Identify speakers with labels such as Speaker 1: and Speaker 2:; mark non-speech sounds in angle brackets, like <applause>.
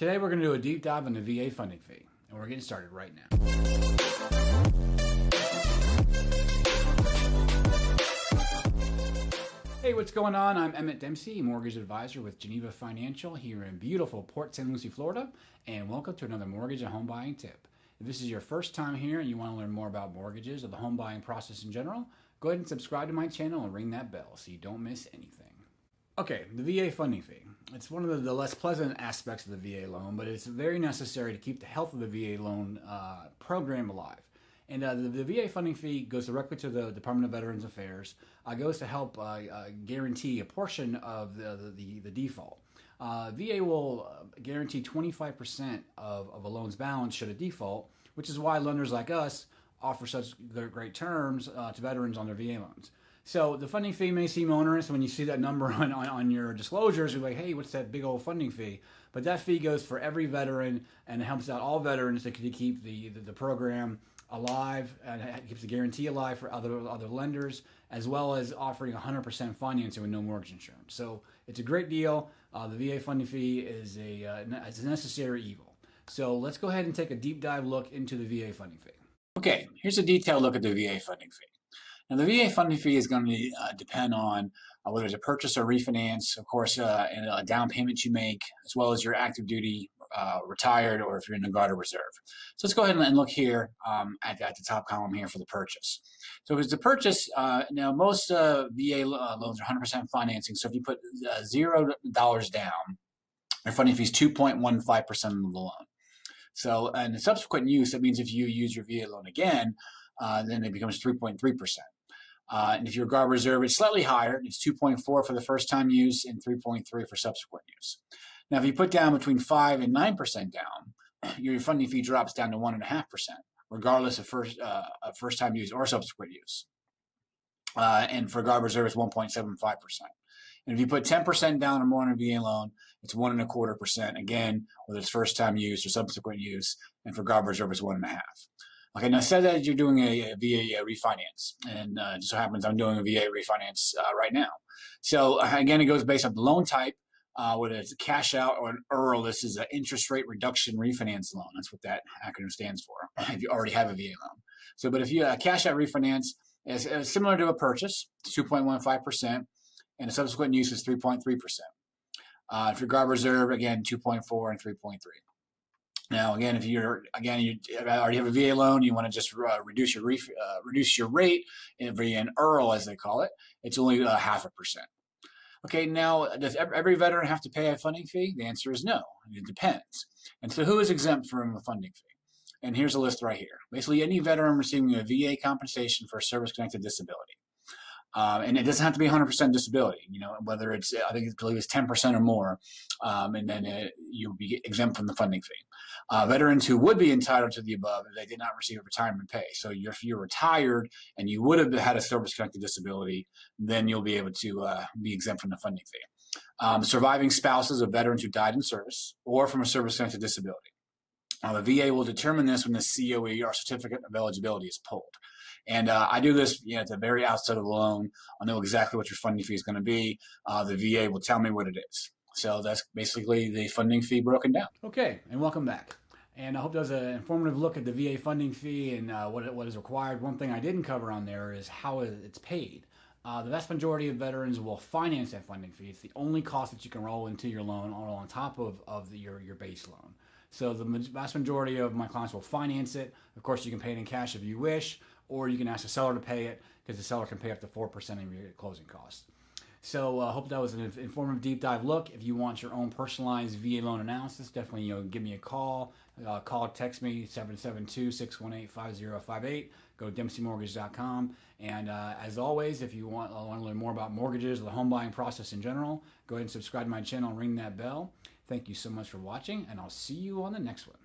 Speaker 1: Today we're going to do a deep dive on the VA funding fee, and we're getting started right now. Hey, what's going on? I'm Emmett Dempsey, mortgage advisor with Geneva Financial here in beautiful Port St. Lucie, Florida, and welcome to another mortgage and home buying tip. If this is your first time here and you want to learn more about mortgages or the home buying process in general, go ahead and subscribe to my channel and ring that bell so you don't miss anything. Okay, the VA funding fee. It's one of the, less pleasant aspects of the VA loan, but it's very necessary to keep the health of the VA loan uh, program alive. And uh, the, the, VA funding fee goes directly to the Department of Veterans Affairs. Uh, goes to help uh, uh, guarantee a portion of the, the, the default. Uh, VA will guarantee 25% of, of a loan's balance should a default, which is why lenders like us offer such great terms to veterans on their VA loans. So the funding fee may seem onerous when you see that number <laughs> on, on, on, your disclosures. You're like, hey, what's that big old funding fee? But that fee goes for every veteran and it helps out all veterans to, to keep the, the, the program alive and keeps the guarantee alive for other other lenders, as well as offering 100% financing with no mortgage insurance. So it's a great deal. Uh, the VA funding fee is a, uh, it's a necessary evil. So let's go ahead and take a deep dive look into the VA funding fee. Okay, here's a detailed look at the VA funding fee. Now, the VA funding fee is going to uh, depend on uh, whether it's a purchase or refinance, of course, uh, and a down payment you make, as well as your active duty uh, retired or if you're in the Guard or Reserve. So let's go ahead and look here um, at, at, the top column here for the purchase. So if it's the purchase, uh, now most uh, VA loans are 100% financing. So if you put zero dollars down, your funding fee is 2.15% of the loan. So, the subsequent use, that means if you use your VA loan again, uh, then it becomes 3.3%. Uh, and if you're guard reserve, it's slightly higher. It's 2.4 for the first time use and 3.3 for subsequent use. Now, if you put down between 5 and 9% down, <clears throat> your funding fee drops down to 1.5%, regardless of first, uh, of first time use or subsequent use. Uh, and for guard reserve, it's 1.75%. And if you put 10% down or more on a VA loan, it's one and a quarter percent. Again, whether it's first time use or subsequent use. And for guard reserve, it's one and a half. Okay, now say that you're doing a, a VA refinance, and uh, just so happens I'm doing a VA refinance uh, right now. So uh, again, it goes based on the loan type, uh, whether it's a cash out or an IRRRL. This is an interest rate reduction refinance loan. That's what that acronym stands for. <laughs> If you already have a VA loan, so but if you uh, cash out refinance is uh, similar to a purchase, 2.15 percent, and a subsequent use is 3.3 percent. Uh, if your guard reserve, again, 2.4 and 3.3. Now, again, if you're again you already have a VA loan, you want to just uh, reduce your ref, uh, reduce your rate via an IRRRL, as they call it. It's only a half a percent. Okay, now does every veteran have to pay a funding fee? The answer is no. It depends. And so, who is exempt from a funding fee? And here's a list right here. Basically, any veteran receiving a VA compensation for a service-connected disability. Um, and it doesn't have to be 100% disability, you know, whether it's, I think, it's 10% or more, um, and then it, you'll be exempt from the funding fee. Uh, veterans who would be entitled to the above if they did not receive a retirement pay. So if you're retired and you would have had a service-connected disability, then you'll be able to uh, be exempt from the funding fee. Um, surviving spouses of veterans who died in service or from a service-connected disability. Uh, the VA will determine this when the COE or certificate of eligibility is pulled. And uh, I do this you know, at the very outset of the loan. I know exactly what your funding fee is going to be. Uh, the VA will tell me what it is. So that's basically the funding fee broken down. Okay, and welcome back. And I hope that was an informative look at the VA funding fee and uh, what, what is required. One thing I didn't cover on there is how it's paid. Uh, the vast majority of veterans will finance that funding fee. It's the only cost that you can roll into your loan all on top of, of the, your, your base loan. So the vast majority of my clients will finance it. Of course, you can pay it in cash if you wish, or you can ask the seller to pay it because the seller can pay up to 4% of your closing costs. So I uh, hope that was an informative deep dive look. If you want your own personalized VA loan analysis, definitely you know give me a call. Uh, call, text me 772-618-5058. Go to dempseymortgage.com. And uh, as always, if you want, uh, want to learn more about mortgages or the home buying process in general, go ahead and subscribe to my channel and ring that bell. Thank you so much for watching, and I'll see you on the next one.